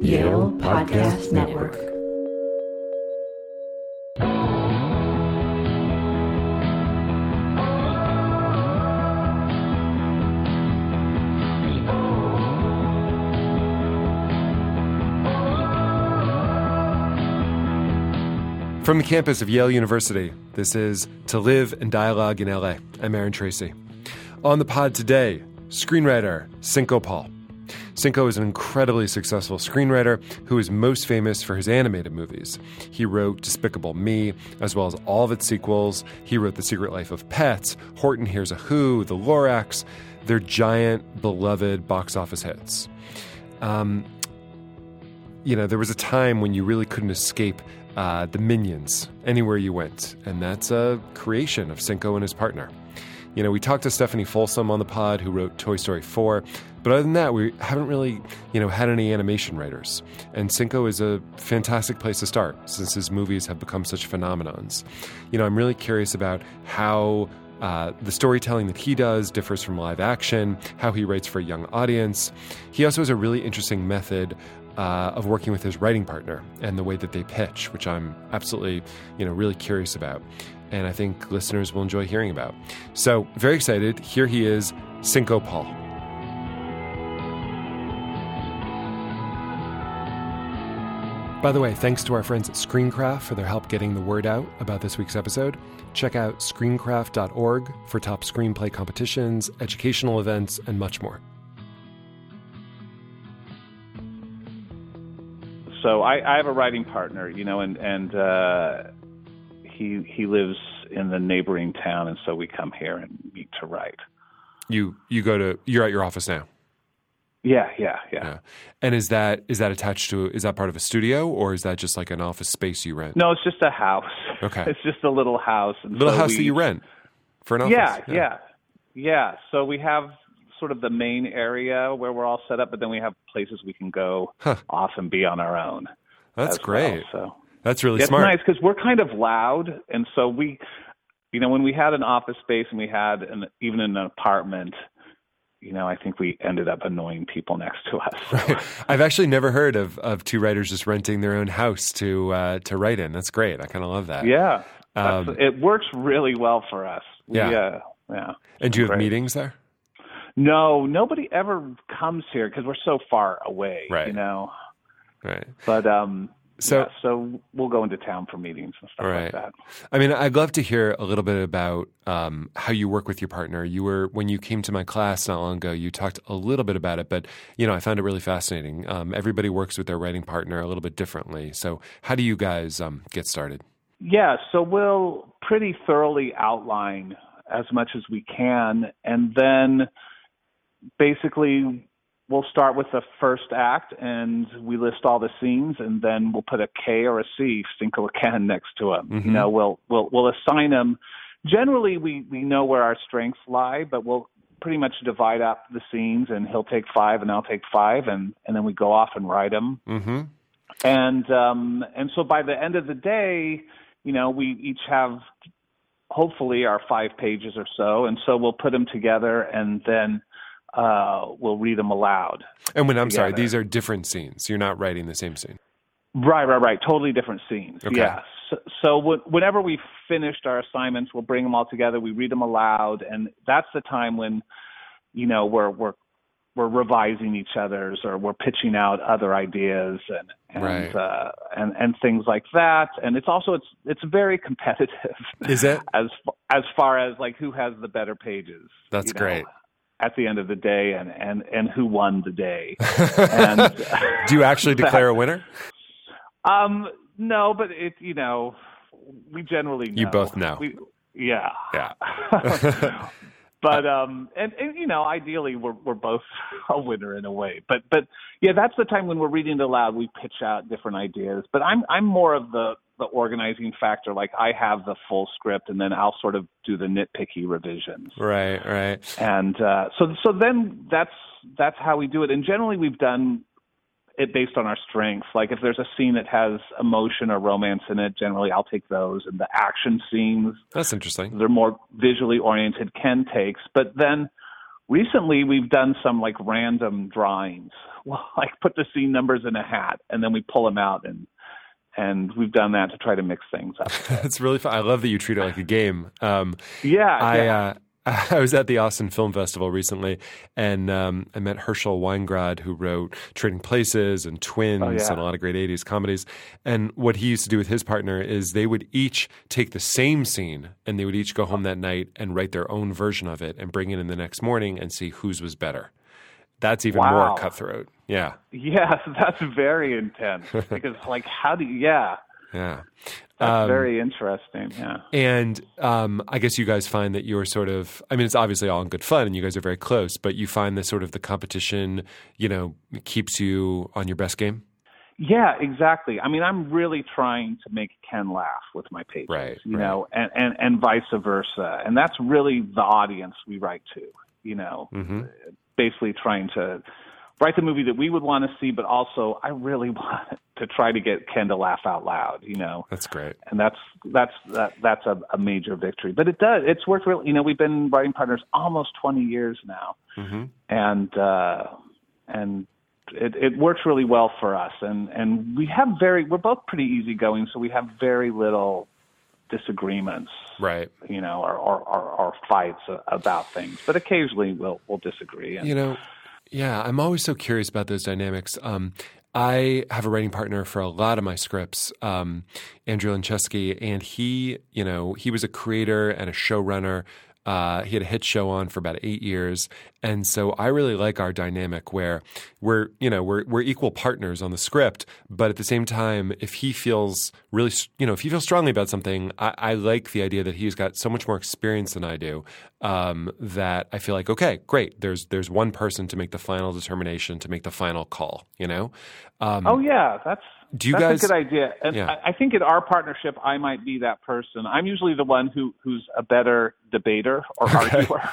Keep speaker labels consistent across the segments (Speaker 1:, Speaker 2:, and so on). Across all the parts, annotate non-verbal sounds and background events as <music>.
Speaker 1: Yale Podcast Network.
Speaker 2: From the campus of Yale University, this is To Live and Dialogue in LA. I'm Aaron Tracy. On the pod today, screenwriter Cinco Paul. Cinco is an incredibly successful screenwriter who is most famous for his animated movies. He wrote Despicable Me, as well as all of its sequels. He wrote The Secret Life of Pets, Horton Hears a Who, The Lorax. They're giant, beloved box office hits. Um, you know, there was a time when you really couldn't escape uh, the Minions anywhere you went, and that's a creation of Cinco and his partner. You know, we talked to Stephanie Folsom on the pod, who wrote Toy Story 4, but other than that, we haven't really, you know, had any animation writers. And Cinco is a fantastic place to start since his movies have become such phenomenons. You know, I'm really curious about how uh, the storytelling that he does differs from live action, how he writes for a young audience. He also has a really interesting method uh, of working with his writing partner and the way that they pitch, which I'm absolutely, you know, really curious about. And I think listeners will enjoy hearing about. So, very excited. Here he is, Cinco Paul. By the way, thanks to our friends at Screencraft for their help getting the word out about this week's episode. Check out screencraft.org for top screenplay competitions, educational events, and much more.
Speaker 3: So I, I have a writing partner, you know, and and uh, he he lives in the neighboring town, and so we come here and meet to write.
Speaker 2: You you go to you're at your office now.
Speaker 3: Yeah, yeah, yeah.
Speaker 2: Yeah. And is that is that attached to is that part of a studio or is that just like an office space you rent?
Speaker 3: No, it's just a house.
Speaker 2: Okay. <laughs>
Speaker 3: it's just a little house. And
Speaker 2: Little
Speaker 3: so
Speaker 2: house
Speaker 3: we,
Speaker 2: that you rent for an office.
Speaker 3: Yeah, yeah, yeah, So we have sort of the main area where we're all set up, but then we have places we can go
Speaker 2: Huh.
Speaker 3: off and be on our own.
Speaker 2: That's
Speaker 3: as well,
Speaker 2: great.
Speaker 3: so
Speaker 2: That's really
Speaker 3: it's
Speaker 2: smart.
Speaker 3: nice because we're kind of loud, and so we, you know, when we had an office space and we had an even an apartment, you know, I think we ended up annoying people next to us. <laughs>
Speaker 2: I've actually never heard of, of two writers just renting their own house to uh, to write in. That's great. I kind of love that.
Speaker 3: yeah,
Speaker 2: Um,
Speaker 3: it works really well for us. We,
Speaker 2: Yeah.
Speaker 3: uh, yeah.
Speaker 2: And do you have
Speaker 3: Great.
Speaker 2: meetings there?
Speaker 3: No, nobody ever comes here because we're so far away.
Speaker 2: Right.
Speaker 3: You know,
Speaker 2: Right.
Speaker 3: but um.
Speaker 2: So-
Speaker 3: yeah, so we'll go into town for meetings and stuff
Speaker 2: Right.
Speaker 3: like that.
Speaker 2: I mean, I'd love to hear a little bit about um, how you work with your partner. You were when you came to my class not long ago. You talked a little bit about it, but you know, I found it really fascinating. Um, everybody works with their writing partner a little bit differently. So, how do you guys um, get started?
Speaker 3: Yeah, so we'll pretty thoroughly outline as much as we can, and then basically we'll start with the first act and we list all the scenes, and then we'll put a K or a C, Cinco or Ken, next to them.
Speaker 2: Mhm.
Speaker 3: You know, we'll we'll we'll assign them. Generally, we we know where our strengths lie, but we'll pretty much divide up the scenes, and he'll take five, and I'll take five, and and then we go off and write them
Speaker 2: Mm-hmm.
Speaker 3: and um and so by the end of the day you know we each have hopefully our five pages or so and so we'll put them together and then uh we'll read them aloud
Speaker 2: And when I'm sorry, these are different scenes. You're not writing the same scene.
Speaker 3: right right right totally different scenes
Speaker 2: Okay.
Speaker 3: yeah so, so wh- whenever we've finished our assignments we'll bring them all together we read them aloud and that's the time when you know we're we're we're revising each other's or we're pitching out other ideas and and
Speaker 2: Right.
Speaker 3: uh, and and things like that. And it's also it's it's very competitive.
Speaker 2: Is it? <laughs>
Speaker 3: as as far as like who has the better pages?
Speaker 2: That's
Speaker 3: you know,
Speaker 2: great.
Speaker 3: At the end of the day, and and and who won the day? <laughs> and
Speaker 2: do you actually <laughs> declare a winner?
Speaker 3: um, no, but it you know we generally know.
Speaker 2: You both know.
Speaker 3: We, yeah.
Speaker 2: Yeah. <laughs>
Speaker 3: but um and, and you know ideally we're we're both a winner in a way but but yeah that's the time when we're reading it aloud we pitch out different ideas but i'm i'm more of the the organizing factor like i have the full script and then i'll sort of do the nitpicky revisions
Speaker 2: Right, right.
Speaker 3: and uh so so then that's that's how we do it and generally we've done it based on our strengths like if there's a scene that has emotion or romance in it generally i'll take those and the action scenes
Speaker 2: That's interesting.
Speaker 3: they're more visually oriented ken takes but then recently we've done some like random drawings. <laughs> Well, like put the scene numbers in a hat and then we pull them out and and we've done that to try to mix things up. <laughs>
Speaker 2: That's really fun. I love that you treat it like a game. Um,
Speaker 3: yeah,
Speaker 2: I
Speaker 3: yeah.
Speaker 2: uh, <laughs> I was at the Austin Film Festival recently, and um, I met Herschel Weingrod, who wrote Trading Places and Twins
Speaker 3: Oh, yeah.
Speaker 2: and a lot of great '80s comedies. And what he used to do with his partner is they would each take the same scene, and they would each go home that night and write their own version of it, and bring it in the next morning and see whose was better. That's even
Speaker 3: Wow.
Speaker 2: more cutthroat. Yeah,
Speaker 3: Yeah, <laughs> that's very intense <laughs> because like how do you yeah,
Speaker 2: yeah.
Speaker 3: that's
Speaker 2: Um,
Speaker 3: very interesting. Yeah.
Speaker 2: And um, I guess you guys find that you're sort of, I mean, it's obviously all in good fun and you guys are very close, but you find that sort of the competition, you know, keeps you on your best game?
Speaker 3: Yeah, exactly. I mean, I'm really trying to make Ken laugh with my pages,
Speaker 2: Right,
Speaker 3: you
Speaker 2: right.
Speaker 3: know, and, and and vice versa. And that's really the audience we write to, you know,
Speaker 2: hmm
Speaker 3: basically trying to write the movie that we would want to see, but also I really <laughs> want to try to get Ken to laugh out loud, you know.
Speaker 2: That's great.
Speaker 3: and that's that's that, that's a, a major victory. But it does it's worked really. You know, we've been writing partners almost 20 years now,
Speaker 2: hmm
Speaker 3: and uh, and it, it works really well for us. And and we have very we're both pretty easygoing, so we have very little disagreements,
Speaker 2: Right.
Speaker 3: you know, or or, or, or fights about things. But occasionally we'll we'll disagree. And,
Speaker 2: You know, yeah, I'm always so curious about those dynamics. Um, I have a writing partner for a lot of my scripts, um, Andrew Lincheski, and he, you know, he was a creator and a showrunner. Uh, he had a hit show on for about eight years, and so I really like our dynamic where we're, you know, we're we're equal partners on the script, but at the same time, if he feels really, you know, if he feels strongly about something, I, I like the idea that he's got so much more experience than I do um, that I feel like, okay, great. There's there's one person to make the final determination, to make the final call. You know, um,
Speaker 3: Oh yeah, that's
Speaker 2: Do you
Speaker 3: that's
Speaker 2: guys-
Speaker 3: a good idea. And
Speaker 2: Yeah.
Speaker 3: I, I think in our partnership, I might be that person. I'm usually the one who who's a better debater or arguer. <laughs>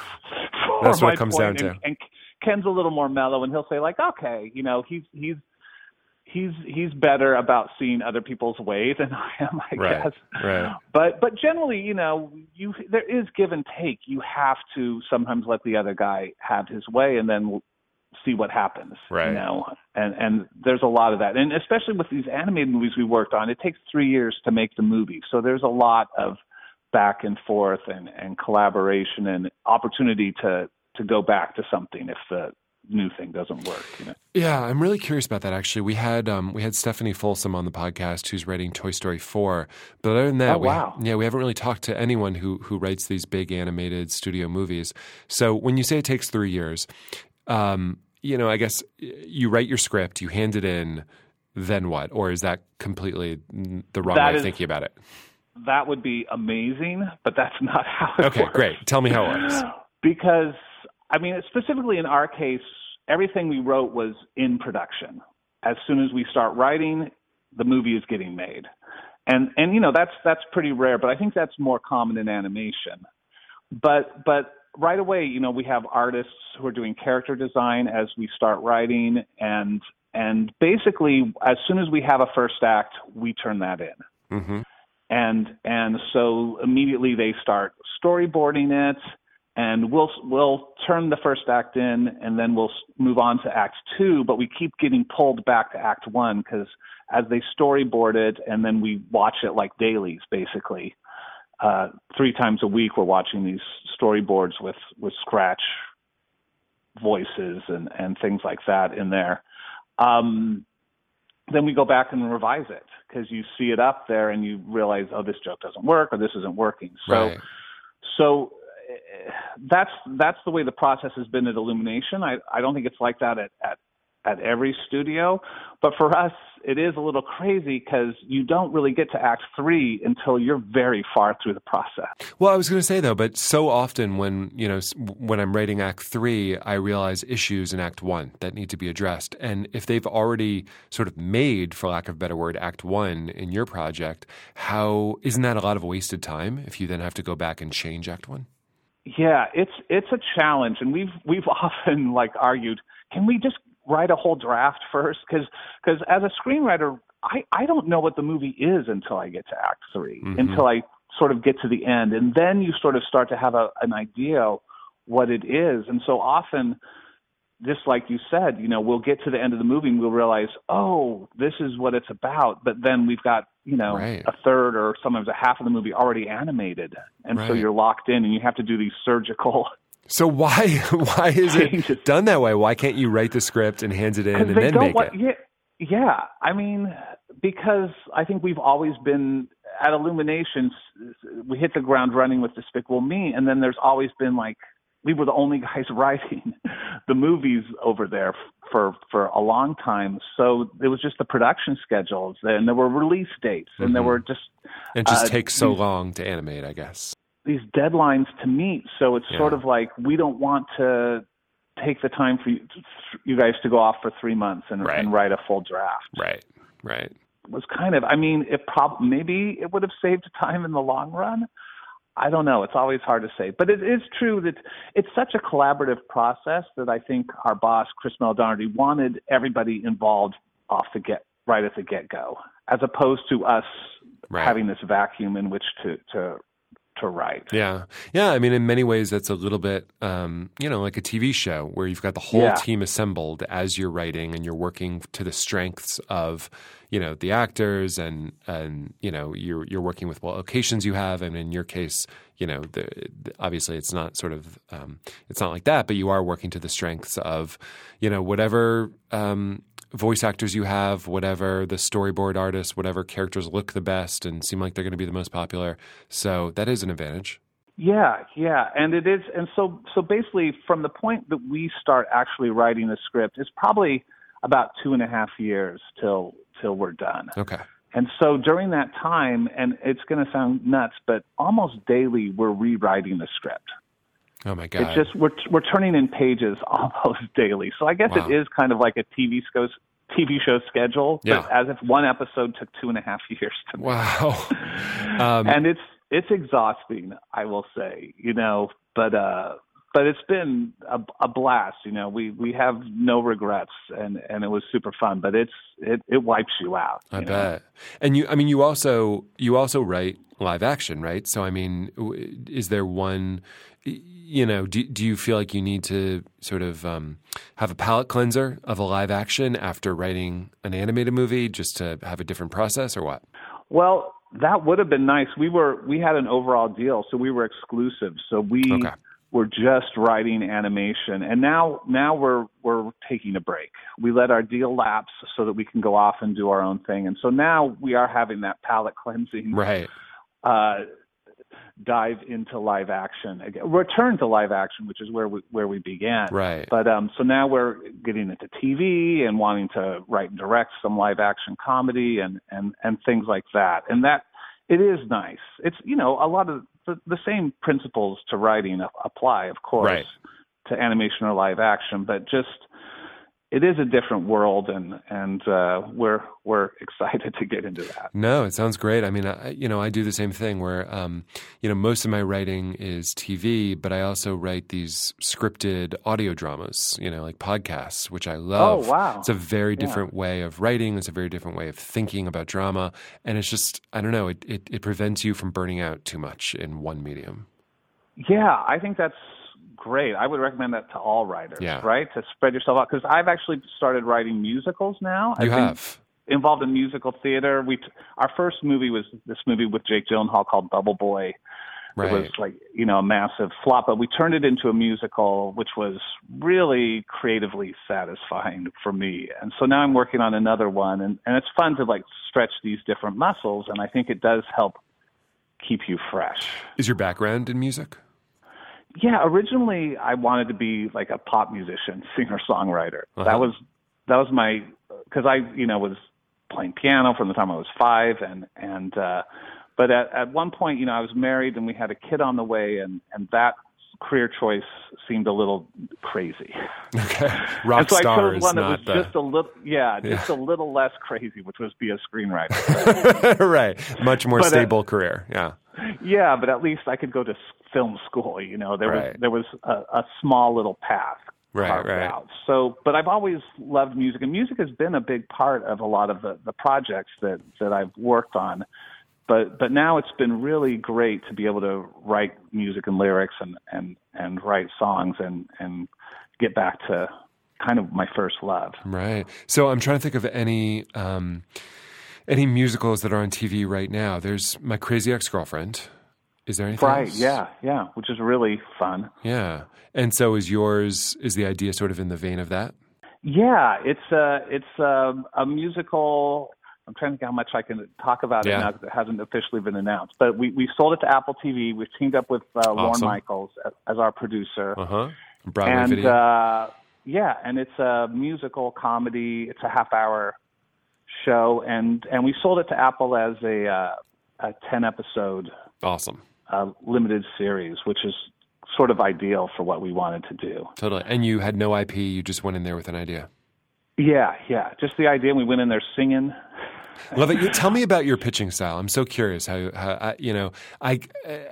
Speaker 3: for
Speaker 2: That's what it comes
Speaker 3: point.
Speaker 2: down
Speaker 3: And, and Ken's a little more mellow, and he'll say like, okay, you know, he's he's he's he's better about seeing other people's way than <laughs> I am, I
Speaker 2: Right,
Speaker 3: guess.
Speaker 2: right.
Speaker 3: But but generally, you know, you there is give and take. You have to sometimes let the other guy have his way, and then see what happens.
Speaker 2: Right.
Speaker 3: You know, and and there's a lot of that, and especially with these animated movies we worked on, it takes three years to make the movie, so there's a lot of back and forth and and collaboration and opportunity to to go back to something if the new thing doesn't work. You know.
Speaker 2: Yeah, I'm really curious about that. Actually, we had um, we had Stephanie Folsom on the podcast, who's writing Toy Story four. But other than that,
Speaker 3: Oh,
Speaker 2: we,
Speaker 3: wow.
Speaker 2: yeah, we haven't really talked to anyone who who writes these big animated studio movies. So when you say it takes three years, um, you know, I guess you write your script, you hand it in, then what? Or is that completely the wrong
Speaker 3: That
Speaker 2: way of
Speaker 3: is-
Speaker 2: thinking about it?
Speaker 3: That would be amazing, but that's <laughs> not how it
Speaker 2: Okay,
Speaker 3: works.
Speaker 2: Okay, great. Tell me how it works. <gasps>
Speaker 3: because I mean, specifically in our case, everything we wrote was in production. As soon as we start writing, the movie is getting made, and and you know that's that's pretty rare, but I think that's more common in animation. But but right away, you know, we have artists who are doing character design as we start writing, and and basically as soon as we have a first act, we turn that in.
Speaker 2: Hmm
Speaker 3: and and so immediately they start storyboarding it and we'll we'll turn the first act in and then we'll move on to act 2 but we keep getting pulled back to act 1 cuz as they storyboard it and then we watch it like dailies basically uh 3 times a week we're watching these storyboards with with scratch voices and and things like that in there um then we go back and revise it because you see it up there and you realize, oh, this joke doesn't work or this isn't working. So,
Speaker 2: Right.
Speaker 3: so uh, that's that's the way the process has been at Illumination. I I don't think it's like that at at at every studio, but for us, it is a little crazy because you don't really get to Act Three until you're very far through the process.
Speaker 2: Well, I was going to say though, but so often when you know when I'm writing Act Three, I realize issues in Act One that need to be addressed, and if they've already sort of made, for lack of a better word, Act One in your project, how isn't that a lot of wasted time if you then have to go back and change Act One?
Speaker 3: Yeah, it's it's a challenge, and we've we've <laughs> often like argued, can we just write a whole draft <laughs> first? Because because as a screenwriter, I I don't know what the movie is until I get to Act 3
Speaker 2: Mhm.
Speaker 3: until I sort of get to the end, and then you sort of start to have a, an idea what it is. And so often, just like you said, you know, we'll get to the end of the movie and we'll realize, oh, this is what it's about. But then we've got, you know,
Speaker 2: Right.
Speaker 3: a third or sometimes a half of the movie already animated. And so you're locked in and you have to do these surgical
Speaker 2: So why <laughs> why is it done that way? Why can't you write the script and hand it in and then make
Speaker 3: want.
Speaker 2: it?
Speaker 3: Yeah, yeah. I mean, because I think we've always been at Illuminations. We hit the ground running with Despicable Me, and then there's always been like we were the only <laughs> guys writing the movies over there for for a long time. So it was just the production schedules, and there were release dates, and there
Speaker 2: Mhm.
Speaker 3: were just
Speaker 2: It just
Speaker 3: uh,
Speaker 2: takes so long to animate, I guess.
Speaker 3: These deadlines to meet. So it's
Speaker 2: Yeah.
Speaker 3: sort of like we don't want to take the time for you, you guys to go off for three months and,
Speaker 2: Right.
Speaker 3: and write a full draft.
Speaker 2: Right. Right.
Speaker 3: It was kind of, I mean, it prob- maybe it would have saved time in the long run. I don't know. It's always hard to say, but it is true that it's such a collaborative process that I think our boss Chris Meledandri wanted everybody involved off the get right at the get go, as opposed to us
Speaker 2: Right.
Speaker 3: having this vacuum in which to to to write.
Speaker 2: Yeah. Yeah. I mean, in many ways, that's a little bit, um, you know, like a TV show where you've got the whole
Speaker 3: Yeah.
Speaker 2: team assembled as you're writing and you're working to the strengths of, you know, the actors and, and, you know, you're, you're working with what locations you have. And in your case, you know, the, the- obviously it's not sort of, um, it's not like that, but you are working to the strengths of, you know, whatever, um, voice actors you have, whatever the storyboard artists, whatever characters look the best and seem like they're going to be the most popular. So that is an advantage.
Speaker 3: Yeah, yeah, and it is, and so so basically, from the point that we start actually writing the script, it's probably about two and a half years till till we're done.
Speaker 2: Okay.
Speaker 3: And so during that time, and it's going to sound nuts, but almost daily we're rewriting the script.
Speaker 2: Oh my god.
Speaker 3: It's just we're we're turning in pages <laughs> almost daily. So I guess
Speaker 2: Wow.
Speaker 3: it is kind of like a TV show TV show schedule,
Speaker 2: Yeah.
Speaker 3: but as if one episode took two and a half <laughs> years to make
Speaker 2: wow. <laughs> Um,
Speaker 3: and it's it's exhausting, I will say, you know, but uh but it's been a, a blast, you know. We we have no regrets, and and it was super fun. But it's it it wipes you out.
Speaker 2: I
Speaker 3: you know?
Speaker 2: bet. And you, I mean, you also you also write live action, right? So, I mean, is there one? You know, do do you feel like you need to sort of um, have a palate cleanser of a live action after writing an animated movie, just to have a different process, or what?
Speaker 3: Well, that would have been nice. We were we had an overall deal, so we were exclusive. So we
Speaker 2: Okay.
Speaker 3: were just writing animation, and now now we're we're taking a break. We let our deal lapse so that we can go off and do our own thing, and so now we are having that palate cleansing
Speaker 2: Right.
Speaker 3: uh, dive into live action again, return to live action, which is where we where we began.
Speaker 2: Right.
Speaker 3: But um, so now we're getting into TV and wanting to write and direct some live action comedy and and and things like that. And that it is nice. It's you know a lot of the, the same principles to writing apply, of course,
Speaker 2: Right.
Speaker 3: to animation or live action, but just it is a different world, and and uh, we're we're <laughs> excited to get into that.
Speaker 2: No, it sounds great. I mean, I, you know, I do the same thing where, um, you know, most of my writing is TV, but I also write these scripted audio dramas, you know, like podcasts, which I love.
Speaker 3: Oh, wow.
Speaker 2: It's a very
Speaker 3: Yeah.
Speaker 2: different way of writing. It's a very different way of thinking about drama. And it's just, I don't know, it, it, it prevents you from burning out too much in one medium.
Speaker 3: Yeah, I think that's great. I would recommend that to all writers,
Speaker 2: Yeah.
Speaker 3: right? To spread yourself out. Because I've actually started writing musicals now.
Speaker 2: You
Speaker 3: I've
Speaker 2: have.
Speaker 3: involved in musical theater. We our first movie was this movie with Jake Gyllenhaal called Bubble Boy.
Speaker 2: Right.
Speaker 3: It was like you know a massive flop, but we turned it into a musical, which was really creatively satisfying for me. And so now I'm working on another one, and and it's fun to like stretch these different muscles, and I think it does help keep you fresh.
Speaker 2: Is your background in music?
Speaker 3: Yeah, originally I wanted to be like a pop musician, <laughs> singer songwriter.
Speaker 2: Uh-huh.
Speaker 3: That was that was my because I you know was playing piano from the time I was five, and and uh, but at at one point you know I was married and we had a kid on the way, and and that career choice seemed a little crazy. <laughs>
Speaker 2: Okay. Rock
Speaker 3: and so I chose one that was
Speaker 2: the.
Speaker 3: just a little yeah, just a little less crazy, which was be a screenwriter. <laughs>
Speaker 2: right. Much more
Speaker 3: But, uh,
Speaker 2: stable career. Yeah.
Speaker 3: Yeah, but at least I could go to film school. You know, there
Speaker 2: Right.
Speaker 3: was there was a, a small little path
Speaker 2: Right,
Speaker 3: carved
Speaker 2: right.
Speaker 3: out. So, but I've always loved music, and music has been a big part of a lot of the the projects that that I've worked on. But but now it's been really great to be able to write music and lyrics and and and write songs and and get back to kind of my first love.
Speaker 2: Right. So I'm trying to think of any um, any musicals that are on TV right now. There's My Crazy Ex Girlfriend. Is there anything?
Speaker 3: Right.
Speaker 2: else?
Speaker 3: Yeah. Yeah. Which is really fun.
Speaker 2: Yeah. And so is yours? Is the idea sort of in the vein of that?
Speaker 3: Yeah. It's a it's a, a musical. I'm trying to think how much I can talk about
Speaker 2: Yeah.
Speaker 3: it now because it hasn't officially been announced. But we we sold it to Apple TV. We've teamed up with uh,
Speaker 2: Lorne
Speaker 3: Michaels as, as our producer.
Speaker 2: Uh huh. Broadway
Speaker 3: and
Speaker 2: video.
Speaker 3: uh yeah and it's a musical comedy it's a half hour show and and we sold it to apple as a uh a 10 episode
Speaker 2: awesome.
Speaker 3: uh limited series which is sort of ideal for what we wanted to do
Speaker 2: Totally. And you had no IP. You just went in there with an idea.
Speaker 3: yeah yeah just the idea we went in there singing <laughs>
Speaker 2: Love it. Tell me about your pitching style. I'm so curious how, how I, you know, I,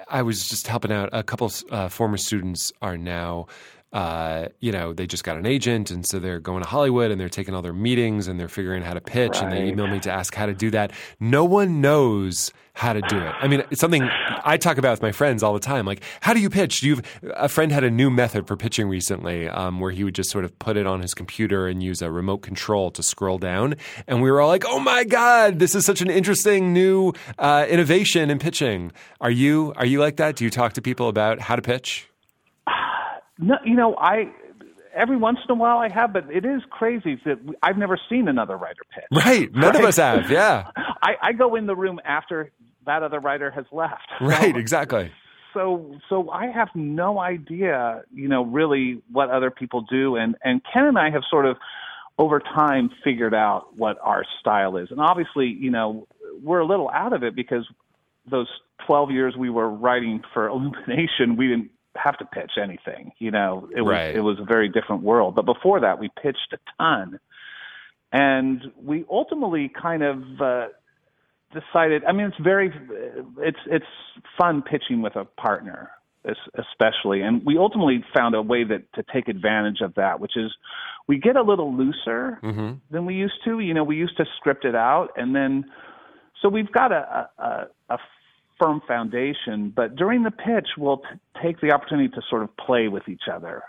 Speaker 2: I was just helping out a couple uh, former students are now, uh, you know, they just got an agent. And so they're going to Hollywood and they're taking all their meetings and they're figuring out how to pitch and they email me to ask how to do that. No one knows how to do it. I mean, it's something I talk about with my friends all the time. Like, how do you pitch? Do you a friend had a new method for pitching recently, um, where he would just sort of put it on his computer and use a remote control to scroll down, and we were all like, "Oh my god, this is such an interesting new uh, innovation in pitching." Are you are you like that? Do you talk to people about how to pitch?
Speaker 3: No you know i every once in a while i have but it is crazy that i've never seen another writer pitch
Speaker 2: Right, none of us have. Yeah, <laughs>
Speaker 3: i i go in the room after that other writer has left
Speaker 2: right, exactly.
Speaker 3: so so I have no idea, you know, really what other people do and and Ken and I have sort of over time figured out what our style is. And obviously, you know, we're a little out of it because those 12 years we were writing for Illumination, we didn't have to pitch anything, you know. It was
Speaker 2: Right.
Speaker 3: it was a very different world. But before that, we pitched a ton. And we ultimately kind of uh decided. I mean, it's very, it's it's fun pitching with a partner, especially, and we ultimately found a way that to take advantage of that, which is we get a little looser
Speaker 2: hmm
Speaker 3: than we used to. You know, we used to script it out, and then so we've got a, a, a firm foundation, but during the pitch, we'll t- take the opportunity to sort of play with each other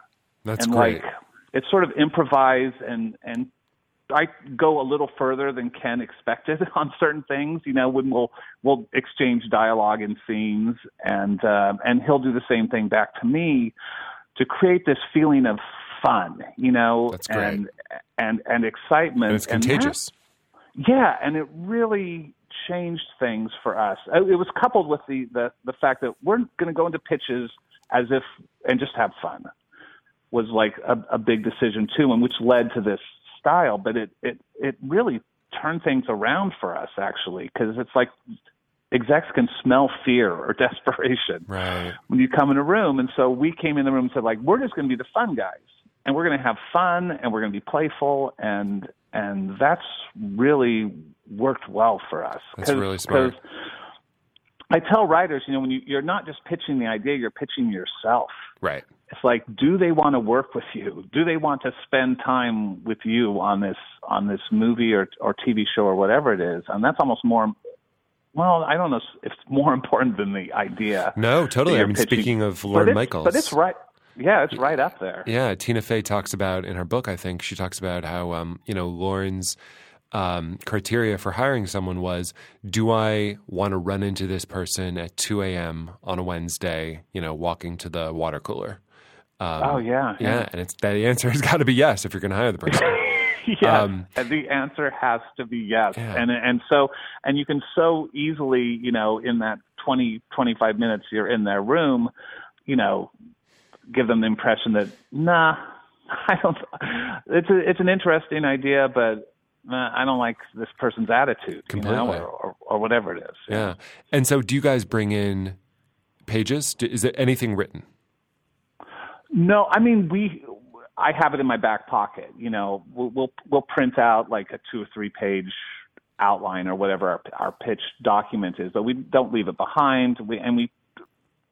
Speaker 2: That's
Speaker 3: and
Speaker 2: great.
Speaker 3: like it's sort of improvise and and I go a little further than Ken expected <laughs> on certain things. You know, when we'll we'll exchange dialogue and scenes, and um, and he'll do the same thing back to me to create this feeling of fun. You know, and and and excitement.
Speaker 2: and it's
Speaker 3: And that-
Speaker 2: contagious.
Speaker 3: yeah, and it really changed things for us. Uh, It was coupled with the the, the fact that we're going to go into pitches as if and just have fun was like a, a big decision too, and which led to this style. But it it it really turned things around for us actually because it's like execs can smell fear or <laughs> desperation
Speaker 2: Right.
Speaker 3: when you come in a room. And so we came in the room and said, like, we're just going to be the fun guys, and we're going to have fun, and we're going to be playful, and and that's really worked well for us.
Speaker 2: That's really smart.
Speaker 3: I tell writers, you know, when you, you're not just pitching the idea, you're pitching yourself.
Speaker 2: Right.
Speaker 3: It's like, do they want to work with you? Do they want to spend time with you on this on this movie or or TV show or whatever it is? And that's almost more. Well, I don't know if it's more <laughs> important than the idea.
Speaker 2: No, totally. I mean,
Speaker 3: pitching.
Speaker 2: speaking of
Speaker 3: it's-
Speaker 2: Michaels,
Speaker 3: but it's right. Yeah, it's right up there.
Speaker 2: Yeah, Tina Fey talks about in her book. I think she talks about how um, you know Lorne's um, criteria for hiring someone was: Do I want to run into this person at two a.m. on a Wednesday? You know, walking to the water cooler. Um,
Speaker 3: oh yeah,
Speaker 2: yeah, and it's the answer has <laughs> got to be yes if you're going to hire the person. <laughs>
Speaker 3: yes.
Speaker 2: Um,
Speaker 3: the answer has to be yes.
Speaker 2: Yeah.
Speaker 3: And and so and you can so easily, you know, in that 20 25 minutes you're in their room, you know, give them the impression that nah, <laughs> I don't it's a, it's an interesting idea but uh, I don't like this person's attitude, you know, or, or or whatever it is.
Speaker 2: yeah, and so do you guys bring in pages? Do, is there anything written?
Speaker 3: No, I mean we. I have it in my back pocket. You know, we'll we'll, we'll print out like a two or three page outline or whatever our, our pitch document is, but we don't leave it behind. We and we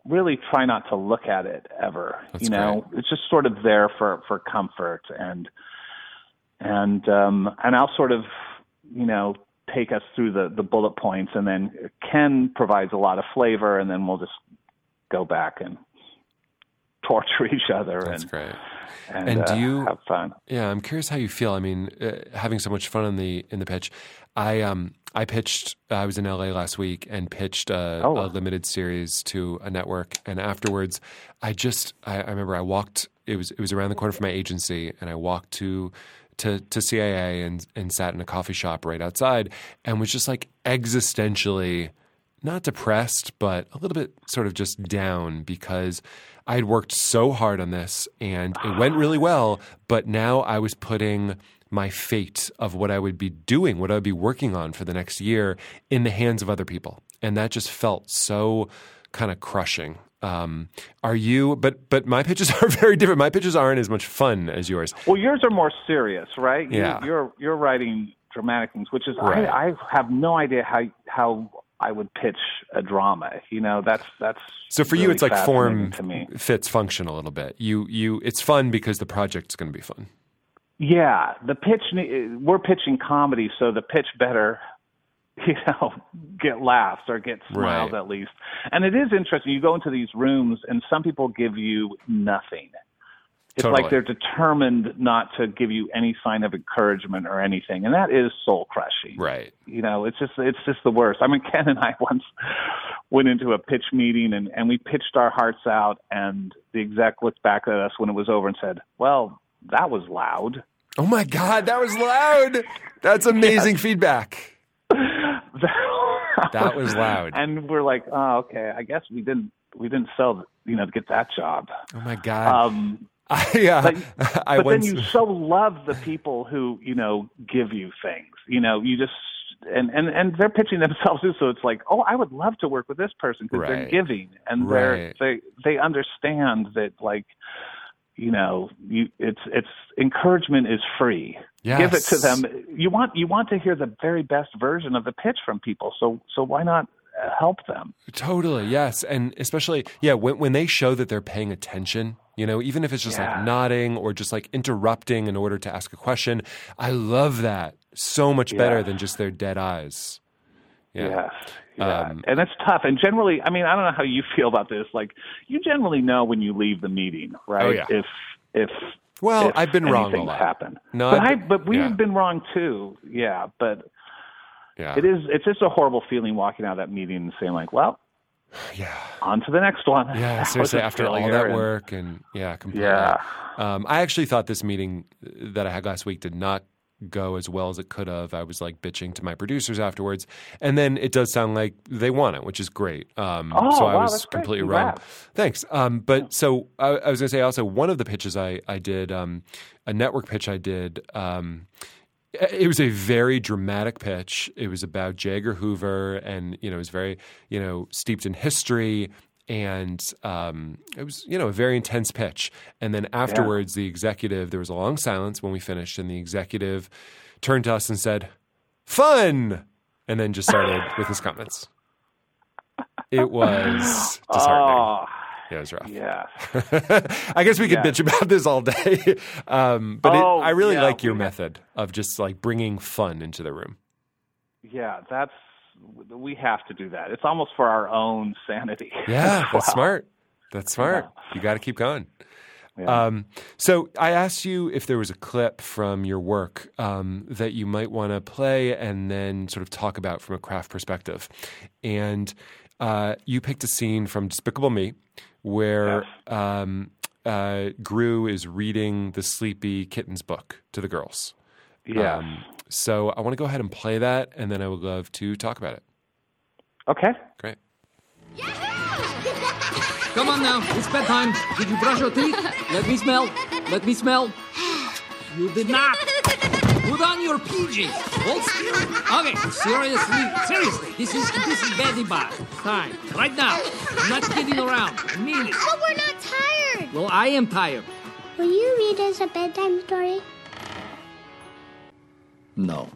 Speaker 3: really try not to look at it ever.
Speaker 2: That's
Speaker 3: you know, it's just sort of there for for comfort and and um and I'll sort of you know take us through the the bullet points, and then Ken provides a lot of flavor, and then we'll just go back and torture each other
Speaker 2: That's
Speaker 3: and
Speaker 2: great.
Speaker 3: and,
Speaker 2: And do
Speaker 3: uh,
Speaker 2: you-
Speaker 3: have fun.
Speaker 2: Yeah, I'm curious how you feel. I mean, uh, having so much fun in the in the pitch. I um I pitched. Uh, I was in LA last week and pitched a,
Speaker 3: Oh.
Speaker 2: a limited series to a network. And afterwards, I just I, I remember I walked. It was it was around the corner from my agency, and I walked to to to CAA and and sat in a coffee shop right outside, and was just like existentially not depressed, but a little bit sort of just down because I had worked so hard on this and it went really well. But now I was putting my fate of what I would be doing, what I would be working on for the next year in the hands of other people. And that just felt so kind of crushing. Um, are you, but, but my pitches <laughs> are very different. My pitches aren't as much fun as yours.
Speaker 3: Well, yours are more serious, right? You-
Speaker 2: Yeah.
Speaker 3: You're you're writing dramatic things, which is
Speaker 2: Right.
Speaker 3: I, I have no idea how how I would pitch a drama. You know, that's that's
Speaker 2: So for you, it's like form
Speaker 3: to me.
Speaker 2: fits function a little bit. You, you, it's fun because the project's going to be fun.
Speaker 3: Yeah, the pitch. We're pitching comedy, so the pitch better, <laughs> you know, get laughs or get smiles
Speaker 2: Right.
Speaker 3: at least. And it is interesting. You go into these rooms, and some people give you nothing. It's
Speaker 2: Totally.
Speaker 3: like they're determined not to give you any sign of encouragement or anything, and that is soul crushing.
Speaker 2: Right.
Speaker 3: You know, it's just it's just the worst. I mean, <laughs> Ken and I once went into a pitch meeting and and we pitched our hearts out, and the exec looked back at us when it was over and said, "Well, that was loud."
Speaker 2: Oh my God, that was loud. That's amazing feedback. <laughs> That was loud.
Speaker 3: And we're like, oh, okay. I guess we didn't we didn't sell, you know, to get that job.
Speaker 2: Oh my God.
Speaker 3: Um, <laughs>
Speaker 2: I, uh,
Speaker 3: but <laughs>
Speaker 2: I
Speaker 3: but
Speaker 2: once,
Speaker 3: then you so love the people who you know give you things. You know, you just and and and they're pitching themselves too. So it's like, oh, I would love to work with this person because
Speaker 2: Right.
Speaker 3: they're giving and
Speaker 2: Right.
Speaker 3: they're they they understand that like you know you it's it's encouragement is free give it to them you want you want to hear the very best version of the pitch from people so so why not uh, help them
Speaker 2: Totally, yes, and especially yeah when when they show that they're paying attention, you know, even if it's just
Speaker 3: Yeah.
Speaker 2: like nodding or just like interrupting in order to ask a question. I love that so much better
Speaker 3: Yeah.
Speaker 2: than just their dead eyes. Yeah.
Speaker 3: Yes. Yeah.
Speaker 2: Um,
Speaker 3: and that's tough. And generally, I mean, I don't know how you <laughs> feel about this. Like, you generally know when you leave the meeting, right?
Speaker 2: Oh, yeah.
Speaker 3: If if
Speaker 2: Well,
Speaker 3: if
Speaker 2: I've been wrong a lot.
Speaker 3: happened.
Speaker 2: No,
Speaker 3: but I but we've
Speaker 2: yeah.
Speaker 3: been wrong too. Yeah, but
Speaker 2: Yeah.
Speaker 3: it is it's just a horrible feeling walking out of that meeting and saying like, well,
Speaker 2: Yeah.
Speaker 3: on to the next one.
Speaker 2: Yeah, <laughs> seriously, after all that
Speaker 3: and-
Speaker 2: work and yeah, completely.
Speaker 3: Yeah.
Speaker 2: Um, I actually thought this meeting that I had last week did not go as well as it could have. I was like bitching to my producers afterwards, and then it does sound like they want it, which is great. Um,
Speaker 3: Oh,
Speaker 2: so I
Speaker 3: wow,
Speaker 2: was completely wrong. Thanks. Um, but so I, I was going to say also one of the pitches I I did um, a network pitch I did. Um, it was a very dramatic pitch. It was about J. Edgar Hoover, and you know, it was very you know steeped in history, and um, it was you know a very intense pitch. And then afterwards, the executive there was a long silence when we finished, and the executive turned to us and said, "Fun," and then just started <laughs> with his comments. It was disheartening.
Speaker 3: Oh,
Speaker 2: Yeah, it was rough.
Speaker 3: yeah. <laughs>
Speaker 2: I guess we could
Speaker 3: Yeah.
Speaker 2: bitch about this all day, <laughs> um, but
Speaker 3: Oh,
Speaker 2: it, I really
Speaker 3: yeah,
Speaker 2: like your method of just like bringing fun into the room.
Speaker 3: Yeah, that's we have to do that. It's almost for our own sanity. <laughs>
Speaker 2: Yeah, that's smart. That's smart. You got to keep going.
Speaker 3: Yeah.
Speaker 2: Um, so I asked you if there was a clip from your work um, that you might want to play and then sort of talk about from a craft perspective, and uh, you picked a scene from Despicable Me where um, uh, Gru is reading the Sleepy Kittens book to the girls.
Speaker 3: yeah.
Speaker 2: Um, so I want to go ahead and play that, and then I would love to talk about it.
Speaker 3: okay.
Speaker 2: Great.
Speaker 4: Come on now, it's bedtime. Did you brush your teeth? Let me smell. Let me smell. You did not. Put on your PJs. Hold still. Okay, seriously, seriously, this is this is very bad. Time, right now. I'm not kidding around. I mean it.
Speaker 5: But we're not tired.
Speaker 4: Well, I am tired.
Speaker 5: Will you read us a bedtime story?
Speaker 4: No.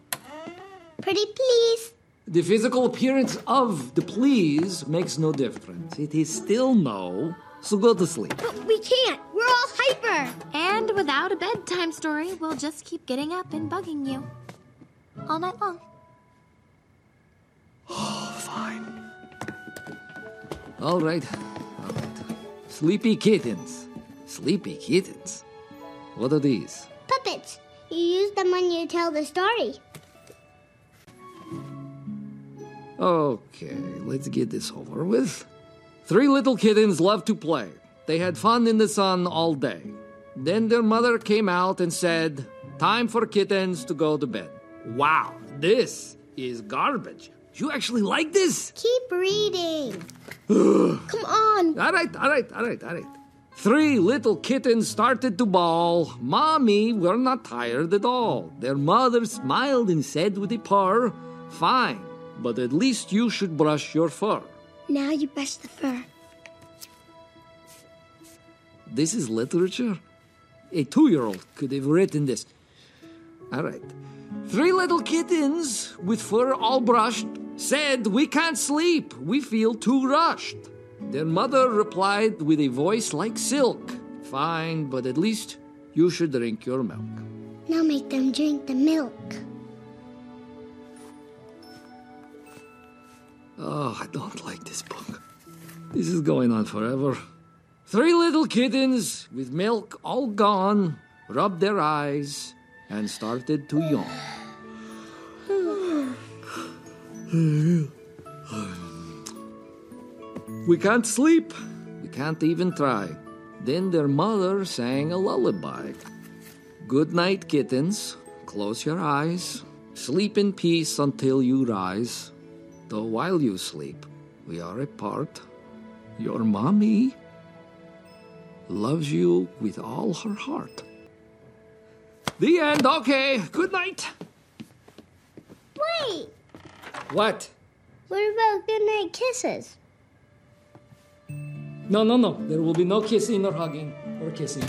Speaker 5: Pretty please.
Speaker 4: The physical appearance of the please makes no difference. It is still no. So go to sleep.
Speaker 5: But we can't. We're all hyper.
Speaker 6: And without a bedtime story, we'll just keep getting up and bugging you all night long.
Speaker 2: Oh, <sighs> fine.
Speaker 4: All right. All right. Sleepy kittens. Sleepy kittens. What are these?
Speaker 5: Puppets. You use them when you tell the story.
Speaker 4: Okay, let's get this over with. Three little kittens loved to play. They had fun in the sun all day. Then their mother came out and said, Time for kittens to go to bed. Wow, this is garbage. You actually like this?
Speaker 5: Keep reading. <gasps> Come on.
Speaker 4: All right, all right, all right, all right. Three little kittens started to bawl. Mommy, we're not tired at all. Their mother smiled and said with a purr, Fine, but at least you should brush your fur.
Speaker 5: Now you brush the fur.
Speaker 4: This is literature? A two year old could have written this. All right. Three little kittens with fur all brushed said, We can't sleep. We feel too rushed. Their mother replied with a voice like silk, Fine, but at least you should drink your milk.
Speaker 5: Now make them drink the milk.
Speaker 4: Oh, I don't like this book. This is going on forever. Three little kittens with milk all gone rubbed their eyes and started to yawn. We can't sleep. We can't even try. Then their mother sang a lullaby. Good night, kittens. Close your eyes. Sleep in peace until you rise. Though while you sleep, we are apart. Your mommy loves you with all her heart. The end. Okay. Good night.
Speaker 5: Wait.
Speaker 4: What?
Speaker 5: What about goodnight kisses?
Speaker 4: No, no, no. There will be no kissing or hugging or kissing.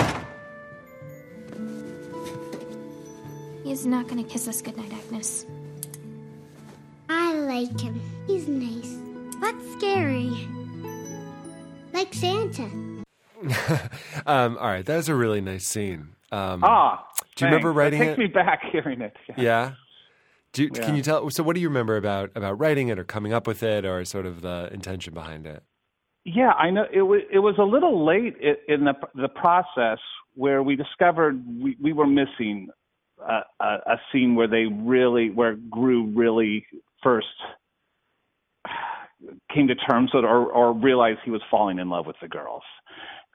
Speaker 6: He's not gonna kiss us goodnight, Agnes.
Speaker 5: I like him. He's nice.
Speaker 6: But scary.
Speaker 5: Like Santa. <laughs>
Speaker 2: Um, all right, that was a really nice scene. Um,
Speaker 3: Ah,
Speaker 2: Do you remember writing
Speaker 3: That takes
Speaker 2: it?
Speaker 3: me back hearing it.
Speaker 2: yeah. Do you,
Speaker 3: Yeah.
Speaker 2: Can you tell? So, what do you remember about about writing it, or coming up with it, or sort of the intention behind it?
Speaker 3: Yeah, I know it was it was a little late in the the process where we discovered we, we were missing a, a, a scene where they really where Gru really first came to terms with or, or realized he was falling in love with the girls.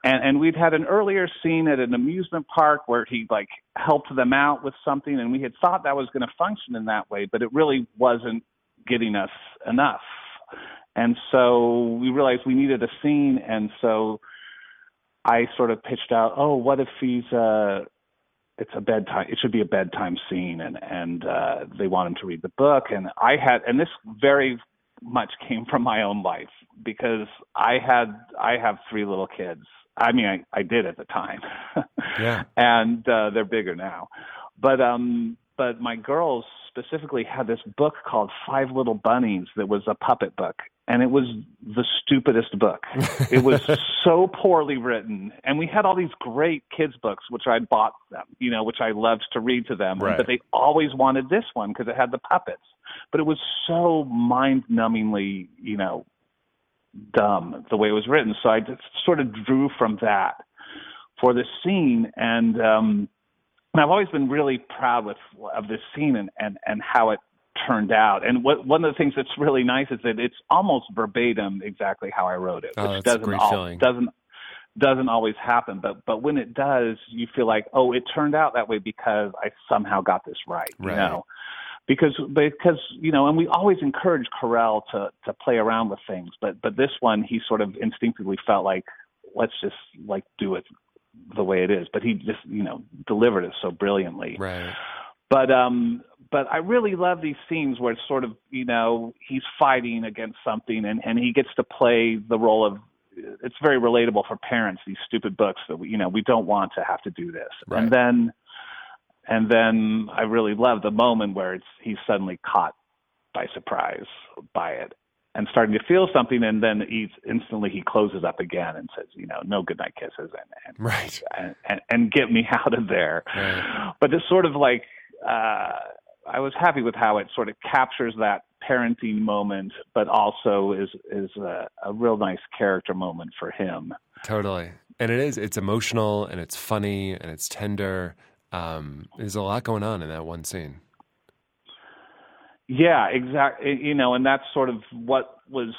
Speaker 3: And and we'd had an earlier scene at an amusement park where he like helped them out with something and we had thought that was going to function in that way, but it really wasn't getting us enough. And so we realized we needed a scene and so I sort of pitched out, oh, what if he's uh it's a bedtime it should be a bedtime scene and and uh they want him to read the book and I had and this very much came from my own life because I had I have three little kids. I mean I I did at the time. <laughs>
Speaker 2: Yeah.
Speaker 3: and uh they're bigger now. But um but my girls specifically had this book called Five Little Bunnies that was a puppet book and it was the stupidest book. it was <laughs> so poorly written and we had all these great kids books which I bought them, you know, which I loved to read to them,
Speaker 2: Right.
Speaker 3: but they always wanted this one because it had the puppets. But it was so mind-numbingly, you know, dumb the way it was written. So I just sort of drew from that for this scene, and um, and I've always been really proud with of this scene and and and how it turned out. And what one of the things that's really nice is that it's almost verbatim exactly how I wrote it,
Speaker 2: Oh,
Speaker 3: which
Speaker 2: that's
Speaker 3: doesn't doesn't doesn't always happen. But but when it does, you feel like oh, it turned out that way because I somehow got this right.
Speaker 2: Right.
Speaker 3: You know because because you know, and we always encourage Carell to to play around with things, but but this one he sort of instinctively felt like let's just like do it the way it is. But he just you know delivered it so brilliantly.
Speaker 2: Right.
Speaker 3: But um but I really love these scenes where it's sort of you know he's fighting against something and and he gets to play the role of it's very relatable for parents these stupid books that we you know we don't want to have to do this
Speaker 2: Right.
Speaker 3: and then and then I really love the moment where it's he's suddenly caught by surprise by it and starting to feel something and then he's instantly he closes up again and says you know no goodnight kisses and and
Speaker 2: Right.
Speaker 3: and, and, and get me <laughs> out of there.
Speaker 2: Right.
Speaker 3: But it's sort of like uh, I was happy with how it sort of captures that parenting moment, but also is is a, a real nice character moment for him.
Speaker 2: Totally. And it is. It's emotional and it's funny and it's tender. Um, there's a lot going on in that one scene.
Speaker 3: Yeah, exactly. You know, and that's sort of what was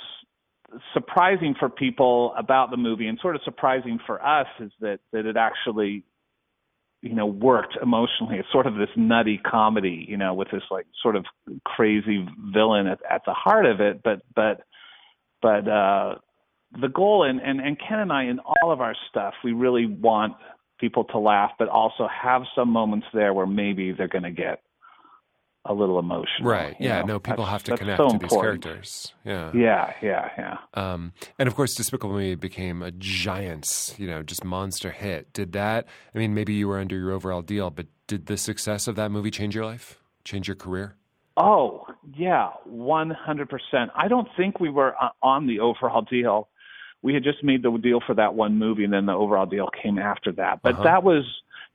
Speaker 3: surprising for people about the movie, and sort of surprising for us is that that it actually, you know, worked emotionally. It's sort of this nutty comedy, you know, with this like sort of crazy villain at, at the heart of it. But but but uh, the goal, and, and and Ken and I in all of our stuff, we really want people to laugh, but also have some moments there where maybe they're going to get a little emotional.
Speaker 2: Right. Yeah.
Speaker 3: know?
Speaker 2: No, people
Speaker 3: That's-
Speaker 2: have to connect
Speaker 3: so
Speaker 2: to these characters. Yeah.
Speaker 3: Yeah, yeah, yeah.
Speaker 2: Um, and of course, Despicable Me became a giant, you know, just monster hit. Did that? I mean, maybe you were under your overall deal, but did the success of that movie change your life? Change your career?
Speaker 3: Oh, yeah, 100%. I don't think we were uh, on the overall deal. We had just made the deal for that one movie and then the overall deal came after that. But
Speaker 2: Uh-huh.
Speaker 3: that was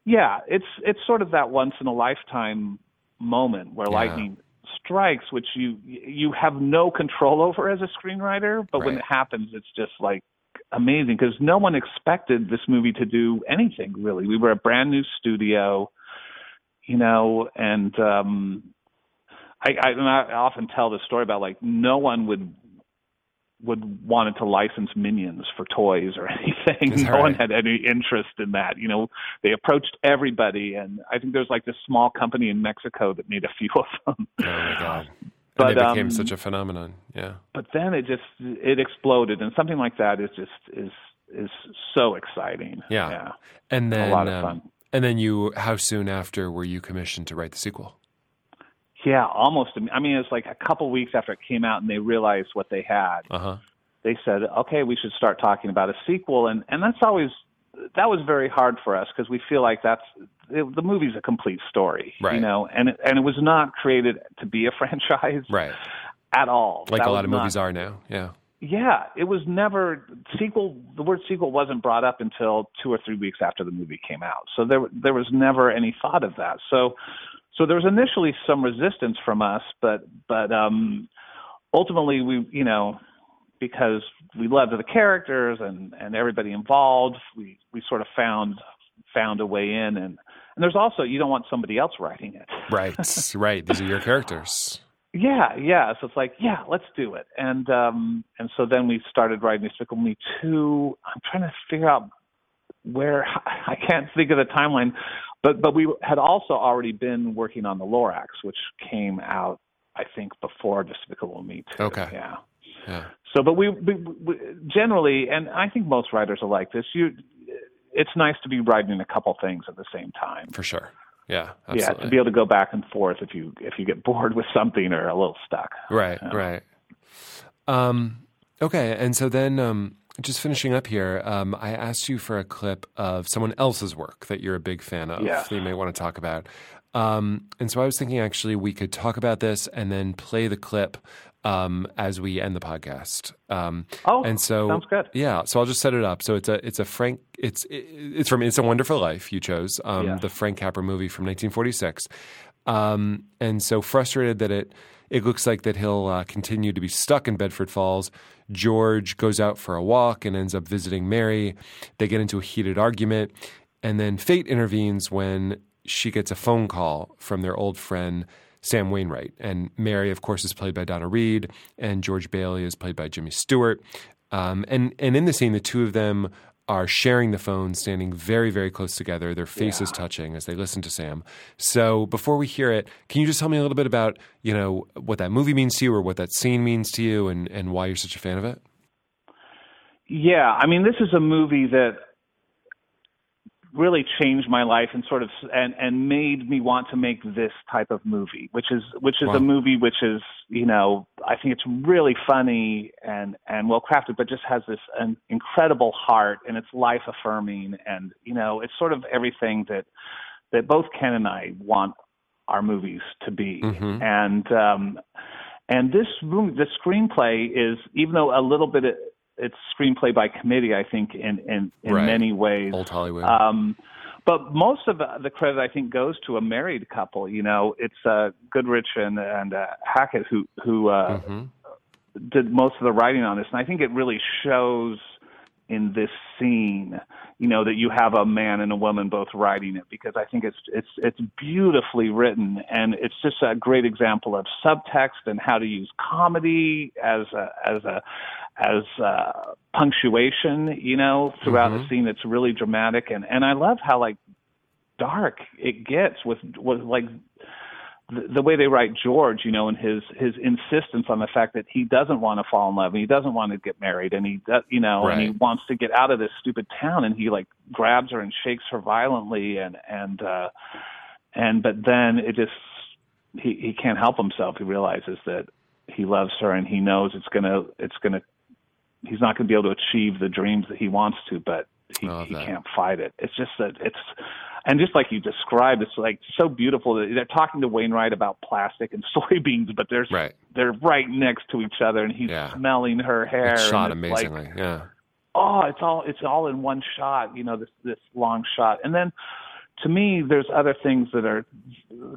Speaker 3: yeah, it's it's sort of that once in a lifetime moment where
Speaker 2: Yeah.
Speaker 3: lightning strikes which you you have no control over as a screenwriter, but when it happens it's just like amazing because no one expected this movie to do anything really. We were a brand new studio, you know, and um I, I, and I often tell the story about like no one would would wanted to license minions for toys or <laughs> anything. No
Speaker 2: that
Speaker 3: one had any interest in that. You know, they approached everybody, and I think there's like this small company in Mexico that made a few <laughs> of them.
Speaker 2: Oh my god! And
Speaker 3: But,
Speaker 2: they became
Speaker 3: um,
Speaker 2: such a phenomenon. Yeah.
Speaker 3: But then it just it exploded, and something like that is just is is so exciting.
Speaker 2: Yeah.
Speaker 3: yeah.
Speaker 2: And then, a
Speaker 3: lot of
Speaker 2: um,
Speaker 3: fun.
Speaker 2: and then you, how soon after were you commissioned to write the sequel?
Speaker 3: Yeah, almost. I mean, it's like a couple weeks after it came out, and they realized what they had.
Speaker 2: Uh huh.
Speaker 3: they said, okay, we should start talking about a sequel, and and that's always that was very hard for us because we feel like that's it, the movie's a complete story,
Speaker 2: Right.
Speaker 3: you know, and it, and it was not created to be a <laughs> franchise,
Speaker 2: Right.
Speaker 3: at all.
Speaker 2: Like
Speaker 3: That
Speaker 2: a lot of
Speaker 3: not-
Speaker 2: movies are now. Yeah.
Speaker 3: Yeah, it was never sequel. The word sequel wasn't brought up until two or three weeks after the movie came out. So there there was never any thought of that. So so there was initially some resistance from us, but but um, ultimately we you know because we loved the characters and and everybody involved, we we sort of found found a way in and and there's also you don't want somebody else writing it. <laughs>
Speaker 2: Right. right. These are your characters.
Speaker 3: Yeah, yeah. So it's like, yeah, let's do it. And um and so then we started writing Despicable Me two. I'm trying to figure out where <laughs> I can't think of the timeline, but but we had also already been working on the Lorax, which came out I think before Despicable Me two.
Speaker 2: Okay.
Speaker 3: Yeah.
Speaker 2: Yeah.
Speaker 3: So, but we, we, we generally, and I think most writers are like this. You, it's nice to be writing a couple things at the same time.
Speaker 2: For sure. Yeah.
Speaker 3: Yeah, to be able to go back and forth if you if you get <laughs> bored with something or a little stuck.
Speaker 2: Right, right. Um, okay, and so then um, just finishing up here, um, I asked you for a clip of someone else's work that you're a big fan of
Speaker 3: Yes.
Speaker 2: that you may want to talk about. Um, and so I was thinking actually we could talk about this and then play the clip um, as we end the podcast. Um,
Speaker 3: Oh,
Speaker 2: and so
Speaker 3: sounds good.
Speaker 2: Yeah, so I'll just set it up. So it's a it's a Frank it's it's from It's a Wonderful Life. You chose um,
Speaker 3: Yeah.
Speaker 2: the Frank Capra movie from 1946, um, and so frustrated that it it looks like that he'll uh, continue to be stuck in Bedford Falls. George goes out for a walk and ends up visiting Mary. They get into a heated argument, and then fate intervenes when she gets a phone call from their old friend Sam Wainwright. And Mary, of course, is played by Donna Reed, and George Bailey is played by Jimmy Stewart. Um, and and in the scene, the two of them are sharing the phone, standing very, very close together, their faces touching as they listen to Sam. So before we hear it, can you just tell me a little bit about you know what that movie means to you, or what that scene means to you, and and why you're such a fan of it?
Speaker 3: Yeah, I mean, this is a movie that really changed my life and sort of and and made me want to make this type of movie, which is which is
Speaker 2: Wow.
Speaker 3: a movie which is you know I think it's really funny and and well crafted, but just has this an incredible heart and it's life affirming and you know it's sort of everything that that both Ken and I want our movies to be,
Speaker 2: Mhm.
Speaker 3: and um, and this movie, the screenplay is even though a little bit it's screenplay by committee, I think in in in
Speaker 2: Right.
Speaker 3: many ways.
Speaker 2: Old Hollywood.
Speaker 3: Um, but most of the credit I think goes to a married couple. You know, it's uh, Goodrich and and uh, Hackett who who uh,
Speaker 2: Mm-hmm.
Speaker 3: did most of the writing on this, and I think it really shows in this scene, you know, that you have a man and a woman both writing it because I think it's it's it's beautifully written and it's just a great example of subtext and how to use comedy as a as a as uh punctuation, you know, throughout the scene. It's really dramatic and and I love how like dark it gets with with like the, the way they write George, you know, and his his insistence on the fact that he doesn't want to fall in love and he doesn't want to get married and he does, you know, and he wants to get out of this stupid town and he like grabs her and shakes her violently and and uh and but then it just he he can't help himself. He realizes that he loves her and he knows it's gonna it's gonna he's not gonna be able to achieve the dreams that he wants to, but he he can't fight it. It's just that it's and just like you described, it's like so beautiful that they're talking to Wainwright about plastic and <laughs> soybeans, but they're
Speaker 2: Right.
Speaker 3: they're right next to each other, and he's
Speaker 2: Yeah.
Speaker 3: smelling her hair.
Speaker 2: It's shot
Speaker 3: it's like,
Speaker 2: amazingly. yeah.
Speaker 3: oh, it's all it's all in one shot, you know, this this long shot. And then to me, there's other things that are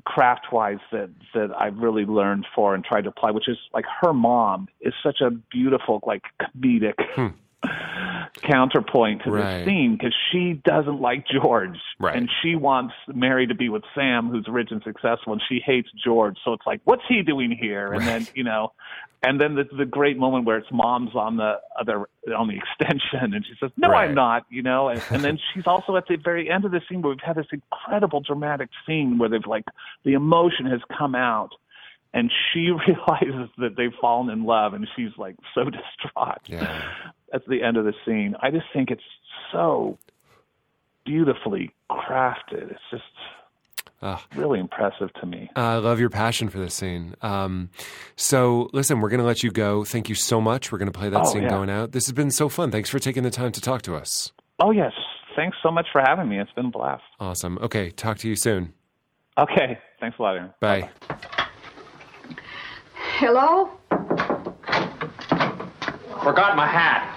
Speaker 3: craft wise that that I've really learned for and tried to apply, which is like her mom is such a beautiful, like comedic hmm. Counterpoint to
Speaker 2: Right.
Speaker 3: this scene because she doesn't like George
Speaker 2: Right.
Speaker 3: and she wants Mary to be with Sam, who's rich and successful, and she hates George. So it's like, what's he doing here? And then you know, and then the the great moment where it's mom's on the other on the <laughs> extension, and she says, "No,
Speaker 2: Right.
Speaker 3: I'm not," you know, and, and then <laughs> she's also at the very end of the scene where we've had this incredible dramatic scene where they've like the emotion has come out. And she <laughs> realizes that they've fallen in love, and she's like so distraught
Speaker 2: Yeah.
Speaker 3: At the end of the scene. I just think it's so beautifully crafted. It's just
Speaker 2: Ugh.
Speaker 3: really impressive to me.
Speaker 2: I love your passion for this scene. Um, so, listen, we're going to let you go. Thank you so much. We're going to play that
Speaker 3: Oh,
Speaker 2: scene
Speaker 3: yeah.
Speaker 2: going out. This has been so fun. Thanks for taking the time to talk to us.
Speaker 3: Oh yes, thanks so much for having me. It's been a blast.
Speaker 2: Awesome. Okay, talk to you soon.
Speaker 3: Okay, thanks a lot, Aaron.
Speaker 2: Bye.
Speaker 7: Hello?
Speaker 8: Forgot my hat.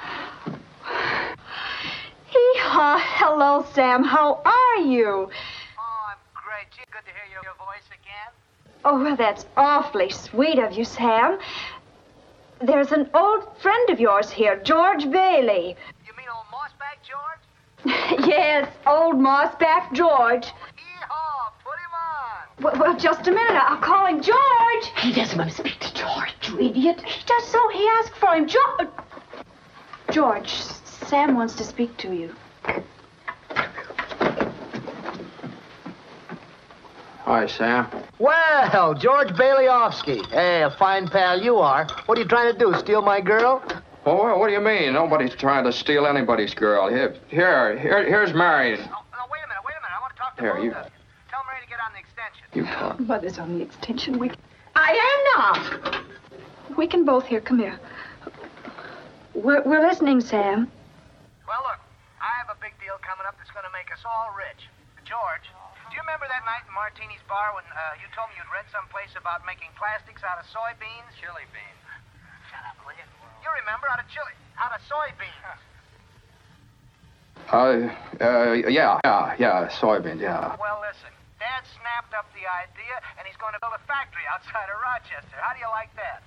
Speaker 7: Hee-haw. Hello, Sam. How are you?
Speaker 9: Oh, I'm great. Gee, good to hear your, your voice again.
Speaker 7: Oh, well, that's awfully sweet of you, Sam. There's an old friend of yours here, George Bailey.
Speaker 9: You mean old Mossback George? <laughs>
Speaker 7: yes, old mossback George.
Speaker 9: Yeehaw, put him on.
Speaker 7: Well, well, just a minute. I'll call him George.
Speaker 1: He doesn't want to speak to George.
Speaker 7: You idiot. He does so. He asked for him. George. George, Sam wants to speak to you.
Speaker 8: Hi, Sam.
Speaker 10: Well, George Baileyovsky. Hey, a fine pal you are. What are you trying to do, steal my girl?
Speaker 8: Oh, well, what do you mean? Nobody's trying to steal anybody's girl. Here, here, here here's Mary.
Speaker 9: Oh, no, wait a minute, wait a minute. I want to talk to
Speaker 8: Here, you-
Speaker 9: of. Tell Mary to get on the extension.
Speaker 8: You talk.
Speaker 7: Mother's on the extension. We. Can... I am not. We can both hear. Come here. We're, we're listening, Sam.
Speaker 9: Well, look, I have a big deal coming up that's going to make us all rich. George, do you remember that night in Martini's bar when uh, you told me you'd read someplace about making plastics out of soybeans? Chili beans. Shut up, will you? You remember out of chili, out of soybeans.
Speaker 8: Uh, uh, yeah, yeah, yeah, soybeans, yeah.
Speaker 9: Well, listen, Dad snapped up the idea, and he's going to build a factory outside of Rochester. How do you like that?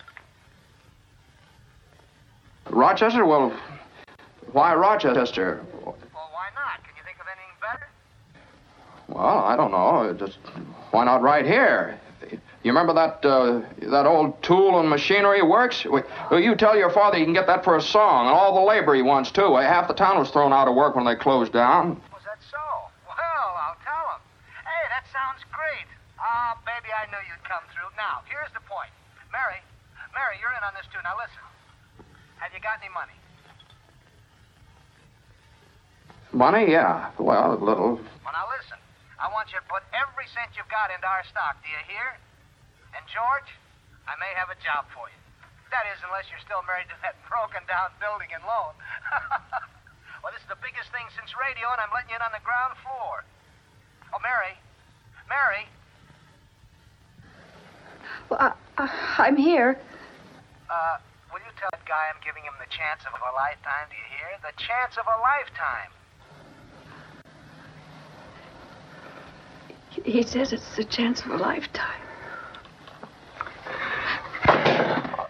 Speaker 8: Rochester? Well, why Rochester?
Speaker 9: Well, why not? Can you think of anything better?
Speaker 8: Well, I don't know. Just why not right here? You remember that uh, that old tool and machinery works? Well, you tell your father you can get that for a song, and all the labor he wants too. Half the town was thrown out of work when they closed down.
Speaker 9: Was that so? Well, I'll tell him. Hey, that sounds great. Ah, baby, I knew you'd come through. Now, here's the point. Mary, Mary, you're in on this too. Now listen. Have you got any money?
Speaker 8: Money? Yeah. Well, a little.
Speaker 9: Well, now listen. I want you to put every cent you've got into our stock. Do you hear? And George, I may have a job for you. That is, unless you're still married to that <laughs> broken down building and loan. <laughs> well, this is the biggest thing since radio, and I'm letting you in on the ground floor. Oh, Mary. Mary.
Speaker 7: Well, I, I, I'm here.
Speaker 9: Uh, will you tell that guy I'm giving him the chance of a lifetime? Do you hear? The chance of a lifetime.
Speaker 7: He says it's the chance of a lifetime.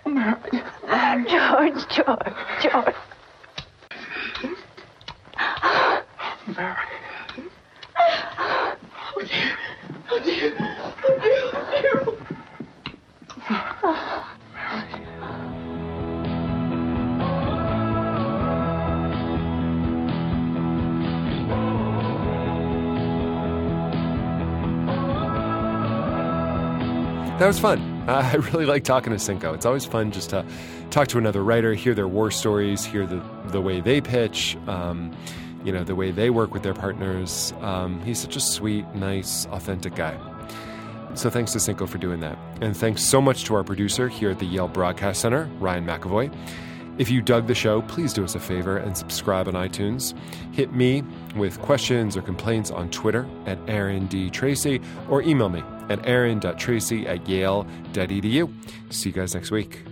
Speaker 7: Mary. George, George, George.
Speaker 11: Mary.
Speaker 7: Oh, dear. Oh, dear. Oh, dear.
Speaker 2: That was fun. <laughs> I really like talking to Cinco. It's always fun just to talk to another writer, hear their war stories, hear the, the way they pitch, um, you know, the way they work with their partners. Um, he's such a sweet, nice, authentic guy. So thanks to Cinco for doing that. And thanks so much to our producer here at the Yale Broadcast Center, Ryan McAvoy. If you dug the show, please do us a favor and subscribe on iTunes. Hit me with questions or complaints on Twitter at Aaron D. Tracy or email me at aaron.tracy at yale.edu. See you guys next week.